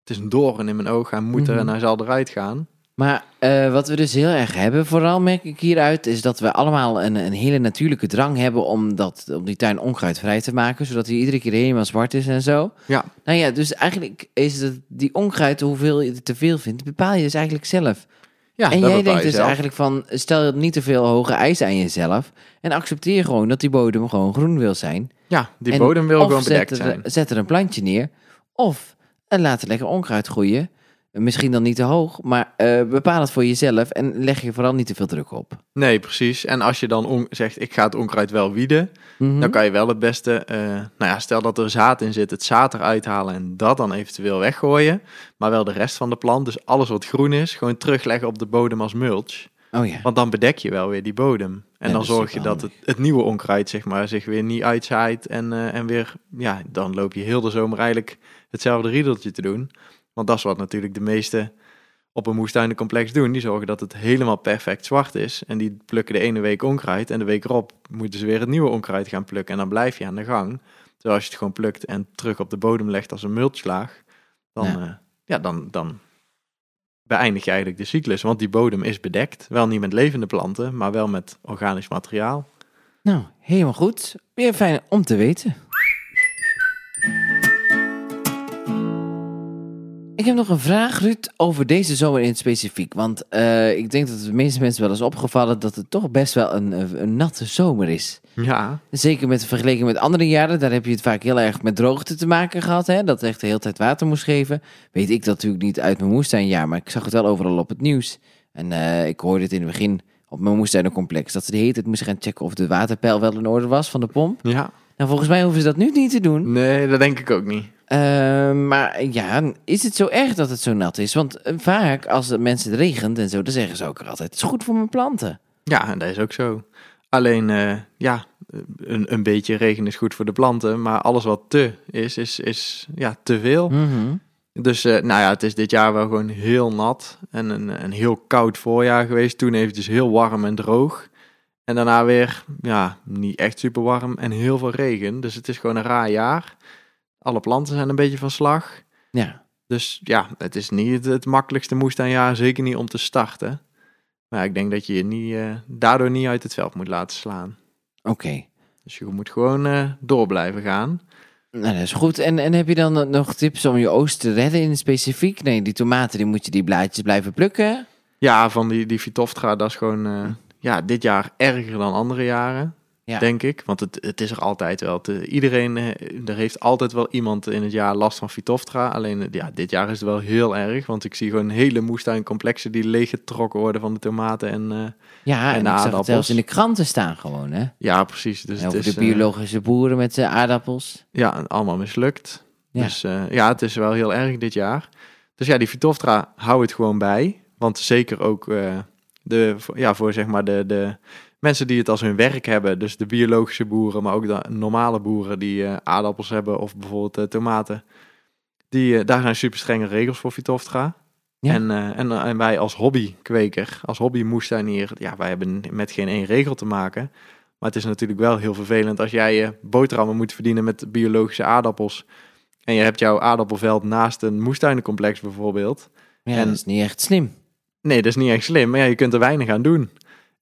het is een doorn in mijn oog, hij moet er Mhm. en hij zal eruit gaan. Maar eh, wat we dus heel erg hebben, vooral merk ik hieruit, is dat we allemaal een, een hele natuurlijke drang hebben om, dat, om die tuin onkruidvrij te maken, zodat hij iedere keer helemaal zwart is en zo. Ja. Nou ja, dus eigenlijk is het die onkruid, hoeveel je er te veel vindt, bepaal je dus eigenlijk zelf. Ja, en jij denkt dus zelf. eigenlijk van, stel je niet te veel hoge eisen aan jezelf en accepteer gewoon dat die bodem gewoon groen wil zijn. Ja, die En bodem wil gewoon zet bedekt er, zijn. Zet er een plantje neer. Of en laat er lekker onkruid groeien. Misschien dan niet te hoog, maar eh, bepaal het voor jezelf en leg je vooral niet te veel druk op. Nee, precies. En als je dan zegt, ik ga het onkruid wel wieden, Mhm. dan kan je wel het beste, eh, nou ja, stel dat er zaad in zit, het zaad eruit halen en dat dan eventueel weggooien. Maar wel de rest van de plant, dus alles wat groen is, gewoon terugleggen op de bodem als mulch. Oh ja. Want dan bedek je wel weer die bodem. En Ja, dan zorg je dat het, het nieuwe onkruid, zeg maar, zich weer niet uitzaait. En, eh, en weer, ja, dan loop je heel de zomer eigenlijk hetzelfde riedeltje te doen. Want dat is wat natuurlijk de meeste op een moestuinencomplex doen. Die zorgen dat het helemaal perfect zwart is. En die plukken de ene week onkruid. En de week erop moeten ze weer het nieuwe onkruid gaan plukken. En dan blijf je aan de gang. Terwijl als je het gewoon plukt en terug op de bodem legt als een mulchlaag. Dan, Ja. ja. ja, dan, dan beëindig je eigenlijk de cyclus. Want die bodem is bedekt. Wel niet met levende planten, maar wel met organisch materiaal. Nou, helemaal goed. Weer fijn om te weten. Ik heb nog een vraag, Ruud, over deze zomer in het specifiek. Want eh, ik denk dat de meeste mensen wel eens opgevallen dat het toch best wel een, natte zomer is. Ja, Zeker met vergeleken met andere jaren, daar heb je het vaak heel erg met droogte te maken gehad. Hè? Dat echt de hele tijd water moest geven. Weet ik dat natuurlijk niet uit mijn moestuinjaar, maar ik zag het wel overal op het nieuws. En eh, ik hoorde het in het begin op mijn moestuinencomplex, dat ze de hele tijd moesten gaan checken of de waterpeil wel in orde was van de pomp. ja. Nou, volgens mij hoeven ze dat nu niet te doen. Nee, dat denk ik ook niet. Eh, maar ja, is het zo erg dat het zo nat is? Want eh, vaak als het mensen het regent en zo, dan zeggen ze ook altijd, het is goed voor mijn planten. Ja, en dat is ook zo. Alleen, eh, ja, een, een beetje regen is goed voor de planten. Maar alles wat te is, is, is ja, te veel. Mhm. Dus eh, nou ja, het is dit jaar wel gewoon heel nat en een, een heel koud voorjaar geweest. Toen eventjes heel warm en droog. En daarna weer, ja, niet echt super warm en heel veel regen. Dus het is gewoon een raar jaar. Alle planten zijn een beetje van slag. Ja, Dus ja, het is niet het, makkelijkste moestuinjaar, zeker niet om te starten. Maar ik denk dat je je niet, eh, daardoor niet uit het veld moet laten slaan. oké. Dus je moet gewoon eh, door blijven gaan. Nou, dat is goed. En, en heb je dan nog tips om je oost te redden in specifiek? Nee, die tomaten, die moet je die blaadjes blijven plukken. Ja, van die, die Vitoftra, dat is gewoon eh, ja, dit jaar erger dan andere jaren, Ja. denk ik. Want het, het is er altijd wel. Te, iedereen, eh, er heeft altijd wel iemand in het jaar last van Vitoftra. Alleen eh, ja, dit jaar is het wel heel erg. Want ik zie gewoon hele moestuincomplexen die leeggetrokken worden van de tomaten. En eh, Ja, en, de zag het aardappels. zelfs in de kranten staan gewoon, hè? ja, precies. Dus En het is de biologische boeren met de aardappels. ja, allemaal mislukt. Ja. Dus ja, het is wel heel erg dit jaar. Dus ja, die Vitoftra, hou het gewoon bij. Want zeker ook de, ja, voor zeg maar de, de mensen die het als hun werk hebben, dus de biologische boeren, maar ook de normale boeren die eh, aardappels hebben of bijvoorbeeld eh, tomaten, die, eh, daar zijn super strenge regels voor Vitoftra. Ja. En, en, en wij als hobbykweker, als hobbymoestuinier, ja, wij hebben met geen één regel te maken. Maar het is natuurlijk wel heel vervelend als jij je boterhammen moet verdienen met biologische aardappels. En je hebt jouw aardappelveld naast een moestuinencomplex bijvoorbeeld. Ja, En- dat is niet echt slim. Nee, dat is niet echt slim, maar ja, je kunt er weinig aan doen.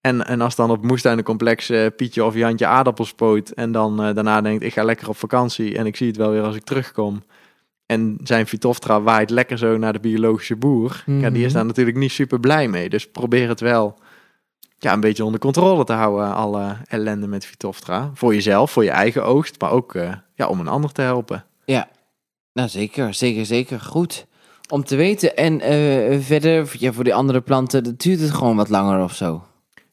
En, en als dan op moestuinencomplex eh, Pietje of Jantje aardappels poot... en dan eh, daarna denkt, ik ga lekker op vakantie en ik zie het wel weer als ik terugkom... en zijn Vitoftra waait lekker zo naar de biologische boer... ja, die is Mhm. daar natuurlijk niet super blij mee. Dus probeer het wel ja, een beetje onder controle te houden, alle ellende met Vitoftra. Voor jezelf, voor je eigen oogst, maar ook eh, ja, om een ander te helpen. Ja, nou zeker, zeker, zeker. Goed om te weten. En verder, ja, voor die andere planten, duurt het gewoon wat langer of zo.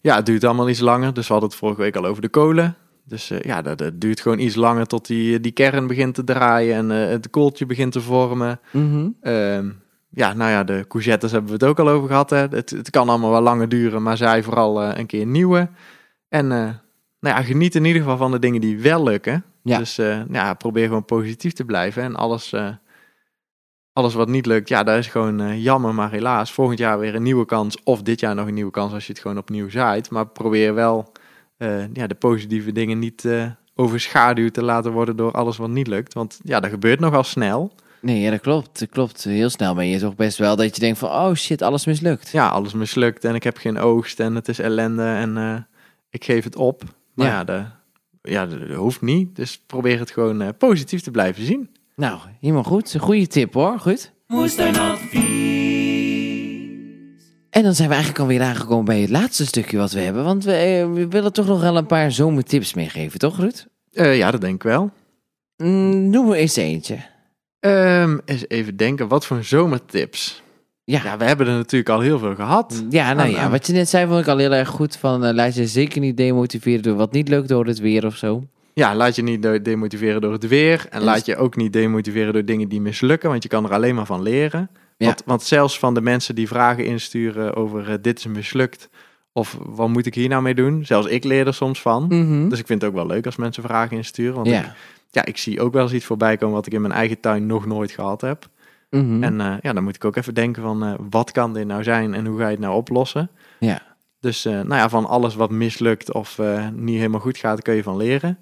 Ja, het duurt allemaal iets langer. Dus we hadden het vorige week al over de kolen. Dus eh, ja, dat, dat duurt gewoon iets langer tot die, die kern begint te draaien en eh, het kooltje begint te vormen. Mhm. Ehm, ja, nou ja, de courgettes hebben we het ook al over gehad. Hè. Het, het kan allemaal wel langer duren, maar zij vooral eh, een keer nieuwe. En eh, nou ja, geniet in ieder geval van de dingen die wel lukken. Ja. Dus eh, ja, probeer gewoon positief te blijven. En alles, eh, alles wat niet lukt, ja, dat is gewoon eh, jammer. Maar helaas, volgend jaar weer een nieuwe kans. Of dit jaar nog een nieuwe kans als je het gewoon opnieuw zaait. Maar probeer wel eh, ja, de positieve dingen niet eh, overschaduwd te laten worden door alles wat niet lukt. Want ja, dat gebeurt nogal snel. Nee, ja, dat klopt. Dat klopt. Heel snel ben je toch best wel dat je denkt van, oh shit, alles mislukt. ja, alles mislukt en ik heb geen oogst en het is ellende en ik geef het op. Maar Ja. ja, dat, ja, dat, hoeft niet. Dus probeer het gewoon positief te blijven zien. Nou, helemaal goed. Een goede tip hoor. Goed. En dan zijn we eigenlijk alweer aangekomen bij het laatste stukje wat we hebben. Want we, eh, we willen toch nog wel een paar zomertips meegeven, toch Ruud? Eh, ja, dat denk ik wel. Mm, noem er eens eentje. Ehm, eens even denken, wat voor zomertips? Ja. Ja, we hebben er natuurlijk al heel veel gehad. Ja, nou Aan- ja, wat je net zei vond ik al heel erg goed. Van, eh, laat je zeker niet demotiveren door wat niet lukt door het weer of zo. Ja, laat je niet de- demotiveren door het weer. En Ja, laat dus- je ook niet demotiveren door dingen die mislukken, want je kan er alleen maar van leren. Ja. Want, want zelfs van de mensen die vragen insturen over eh, dit is mislukt, of wat moet ik hier nou mee doen? Zelfs ik leer er soms van. Mhm. Dus ik vind het ook wel leuk als mensen vragen insturen. Want ik, ja. ja, ik zie ook wel eens iets voorbij komen wat ik in mijn eigen tuin nog nooit gehad heb. Mhm. En eh, ja, dan moet ik ook even denken van eh, wat kan dit nou zijn en hoe ga je het nou oplossen? ja. Dus nou ja, van alles wat mislukt of niet helemaal goed gaat, kun je van leren.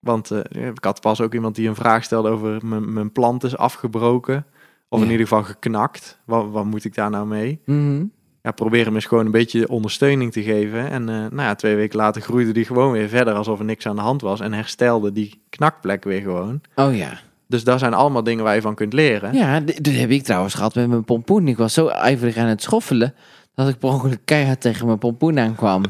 Want eh, ik had pas ook iemand die een vraag stelde over mijn, plant is afgebroken. Of in Ja. ieder geval geknakt. Wat, wat moet ik daar nou mee? Mhm. Ja, probeer hem eens gewoon een beetje ondersteuning te geven. En eh, nou ja, twee weken later groeide die gewoon weer verder alsof er niks aan de hand was. En herstelde die knakplek weer gewoon. Oh ja. Dus dat zijn allemaal dingen waar je van kunt leren. Ja, dat heb ik trouwens gehad met mijn pompoen. Ik was zo ijverig aan het schoffelen dat ik per ongeluk keihard tegen mijn pompoen aankwam.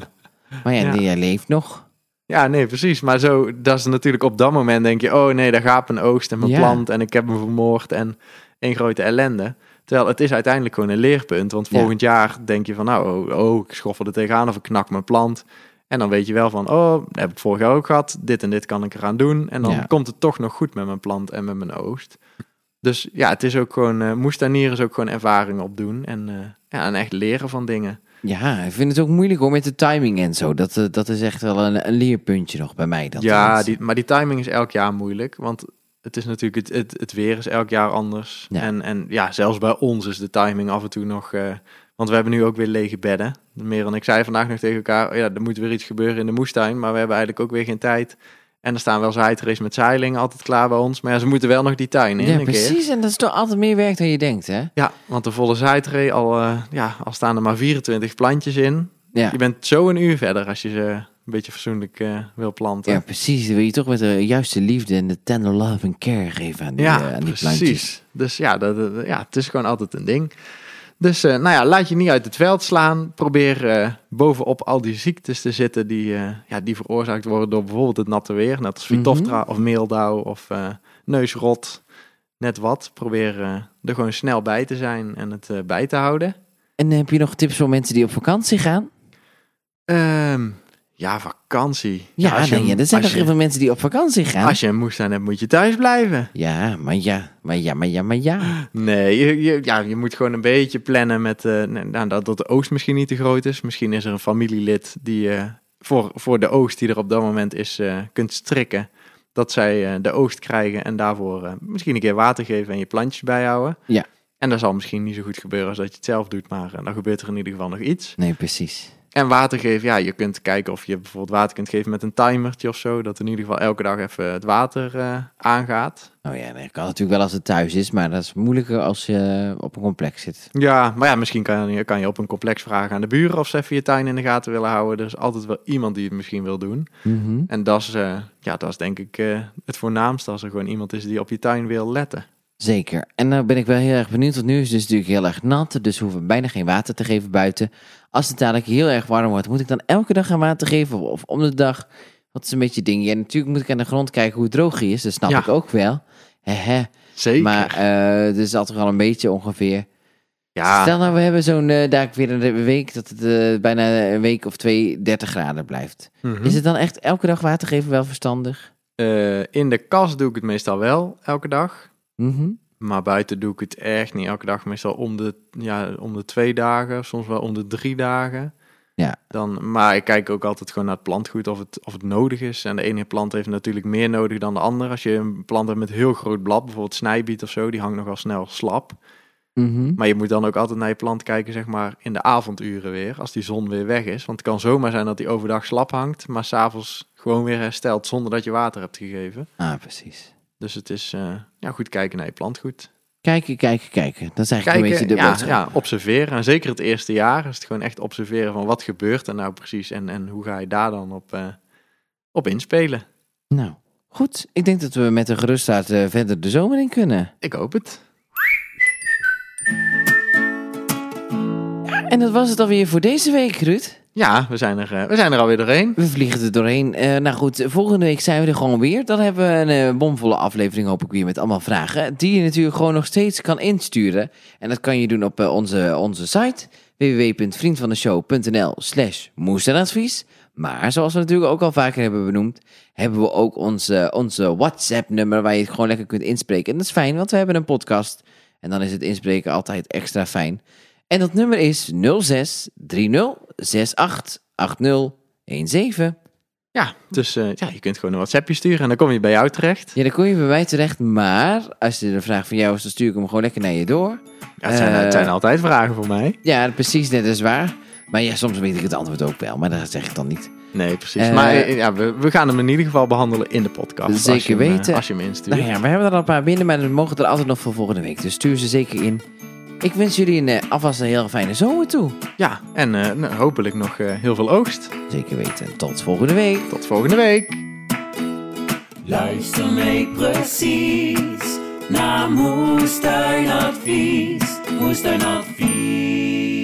Maar ja, Ja. nee, hij leeft nog. Ja, nee, precies. Maar zo, dat is natuurlijk op dat moment denk je, oh nee, daar gaat mijn oogst en mijn plant en ik heb hem vermoord en één grote ellende. Terwijl het is uiteindelijk gewoon een leerpunt. Want volgend jaar denk je van, nou, oh, oh, ik schoffel er tegenaan of ik knak mijn plant. En dan weet je wel van, oh, dat heb ik vorig jaar ook gehad. Dit en dit kan ik eraan doen. En dan komt het toch nog goed met mijn plant en met mijn oogst. Dus ja, het is ook gewoon, eh moestanieren is ook gewoon ervaring opdoen. En, eh, ja, en echt leren van dingen. Ja, ik vind het ook moeilijk hoor met de timing en zo. Dat, eh, dat is echt wel een, een leerpuntje nog bij mij. Dat ja, dat- die, maar die timing is elk jaar moeilijk. Want het is natuurlijk, het, het, het weer is elk jaar anders. Ja. En, en ja, zelfs bij ons is de timing af en toe nog... eh, want we hebben nu ook weer lege bedden. Meer dan ik zei vandaag nog tegen elkaar... oh ja, er moet weer iets gebeuren in de moestuin. Maar we hebben eigenlijk ook weer geen tijd. En er staan wel zaaitrays met zeiling altijd klaar bij ons. Maar ja, ze moeten wel nog die tuin in ja, een keer. precies. En dat is toch altijd meer werk dan je denkt, hè? Ja, want de volle zaaitree, al, eh, ja, al staan er maar 24 plantjes in. Ja, Je bent zo een uur verder als je ze een beetje fatsoenlijk eh, wil planten. ja precies. Dan wil je toch met de juiste liefde en de tender love en care geven aan die, Ja, eh, aan die precies. plantjes. Dus ja, dat- ja, het is gewoon altijd een ding. Dus eh, nou ja, laat je niet uit het veld slaan. Probeer eh, bovenop al die ziektes te zitten die, eh, ja, die veroorzaakt worden door bijvoorbeeld het natte weer. Net als Vitoftra of meeldauw of neusrot. Net wat. Probeer er gewoon snel bij te zijn en het bij te houden. En heb je nog tips voor mensen die op vakantie gaan? Ehm, ja, vakantie. Ja, als je, nee, ja, er zijn nog heel veel mensen die op vakantie gaan. als je een moestuin hebt, moet je thuis blijven. Ja, maar ja, maar ja, maar ja, maar ja. Nee, je, je- ja, je moet gewoon een beetje plannen met nou, dat, dat de oogst misschien niet te groot is. Misschien is er een familielid die, eh, voor, voor de oogst die er op dat moment is, eh, kunt strikken. Dat zij de oogst krijgen en daarvoor misschien een keer water geven en je plantjes bijhouden. Ja. En dat zal misschien niet zo goed gebeuren als dat je het zelf doet, maar dan gebeurt er in ieder geval nog iets. Nee, precies. En water geven, ja, je kunt kijken of je bijvoorbeeld water kunt geven met een timertje of zo. Dat in ieder geval elke dag even het water eh, aangaat. Oh ja, dat kan natuurlijk wel als het thuis is, maar dat is moeilijker als je op een complex zit. Ja, maar ja, misschien kan je, kan je op een complex vragen aan de buren of ze even je tuin in de gaten willen houden. Er is altijd wel iemand die het misschien wil doen. Mhm. En dat is, eh, ja, dat is denk ik eh, het voornaamste als er gewoon iemand is die op je tuin wil letten. Zeker. En nou ben ik wel heel erg benieuwd, want nu is het dus natuurlijk heel erg nat, dus we hoeven bijna geen water te geven buiten. Als het dadelijk heel erg warm wordt, moet ik dan elke dag gaan water geven of om de dag? Wat is een beetje ding. Ja, natuurlijk moet ik aan de grond kijken hoe droog hij is, dat snap Ja. ik ook wel. Hehe. Zeker. Maar het is altijd wel een beetje ongeveer. ja, Stel nou, we hebben zo'n eh daar weer een week dat het eh, bijna een week of twee 30 graden blijft. mhm. Is het dan echt elke dag water geven wel verstandig? In de kast doe ik het meestal wel elke dag. Mhm. Maar buiten doe ik het echt niet elke dag. Meestal om de, ja, om de twee dagen, soms wel om de drie dagen. Ja. Dan, maar ik kijk ook altijd gewoon naar het plantgoed of het, of het nodig is. En de ene plant heeft natuurlijk meer nodig dan de andere. Als je een plant hebt met heel groot blad, bijvoorbeeld snijbiet of zo, die hangt nogal snel slap. Mhm. Maar je moet dan ook altijd naar je plant kijken, zeg maar, in de avonduren weer, als die zon weer weg is. Want het kan zomaar zijn dat die overdag slap hangt, maar s'avonds gewoon weer herstelt zonder dat je water hebt gegeven. Ah, precies. Dus het is eh, ja, goed kijken naar je plantgoed. Kijken, kijken, kijken. Dat is eigenlijk een beetje de ja, boodschap. ja, observeren. En zeker het eerste jaar is het gewoon echt observeren van wat gebeurt er nou precies en, en hoe ga je daar dan op, eh, op inspelen. Nou, goed. Ik denk dat we met een geruststaat eh, verder de zomer in kunnen. Ik hoop het. En dat was het alweer voor deze week, Ruud. Ja, we zijn er, eh, we zijn er alweer doorheen. We vliegen er doorheen. Eh, nou goed, volgende week zijn we er gewoon weer. Dan hebben we een eh, bomvolle aflevering, hoop ik weer, met allemaal vragen. Die je natuurlijk gewoon nog steeds kan insturen. En dat kan je doen op onze, onze site www.vriendvandeshow.nl slash moestuinadvies. Maar zoals we natuurlijk ook al vaker hebben benoemd, hebben we ook onze, onze WhatsApp-nummer waar je het gewoon lekker kunt inspreken. En dat is fijn, want we hebben een podcast. En dan is het inspreken altijd extra fijn. En dat nummer is 06 30 68 80 17. Ja, dus eh, ja, je kunt gewoon een WhatsAppje sturen en dan kom je bij jou terecht. Ja, dan kom je bij mij terecht, maar als er een vraag van jou is, dan stuur ik hem gewoon lekker naar je door. Ja, het, zijn, Eh, het zijn altijd vragen voor mij. Ja, precies, net is waar. Maar ja, soms weet ik het antwoord ook wel, maar dat zeg ik dan niet. Nee, precies. Eh, maar ja, we, we gaan hem in ieder geval behandelen in de podcast. Zeker als je hem, weten. als je hem instuurt. Nou ja, we hebben er al een paar binnen, maar we mogen er altijd nog voor volgende week. Dus stuur ze zeker in. Ik wens jullie een, eh, alvast een heel fijne zomer toe. Ja, en eh, nou, hopelijk nog eh, heel veel oogst. Zeker weten. Tot volgende week. Tot volgende week. Luister mee precies naar Moestuinadvies. Moestuinadvies.